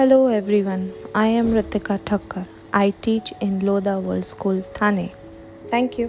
Hello everyone, I am Ritika Thakkar. I teach in Lodha World School, Thane. Thank you.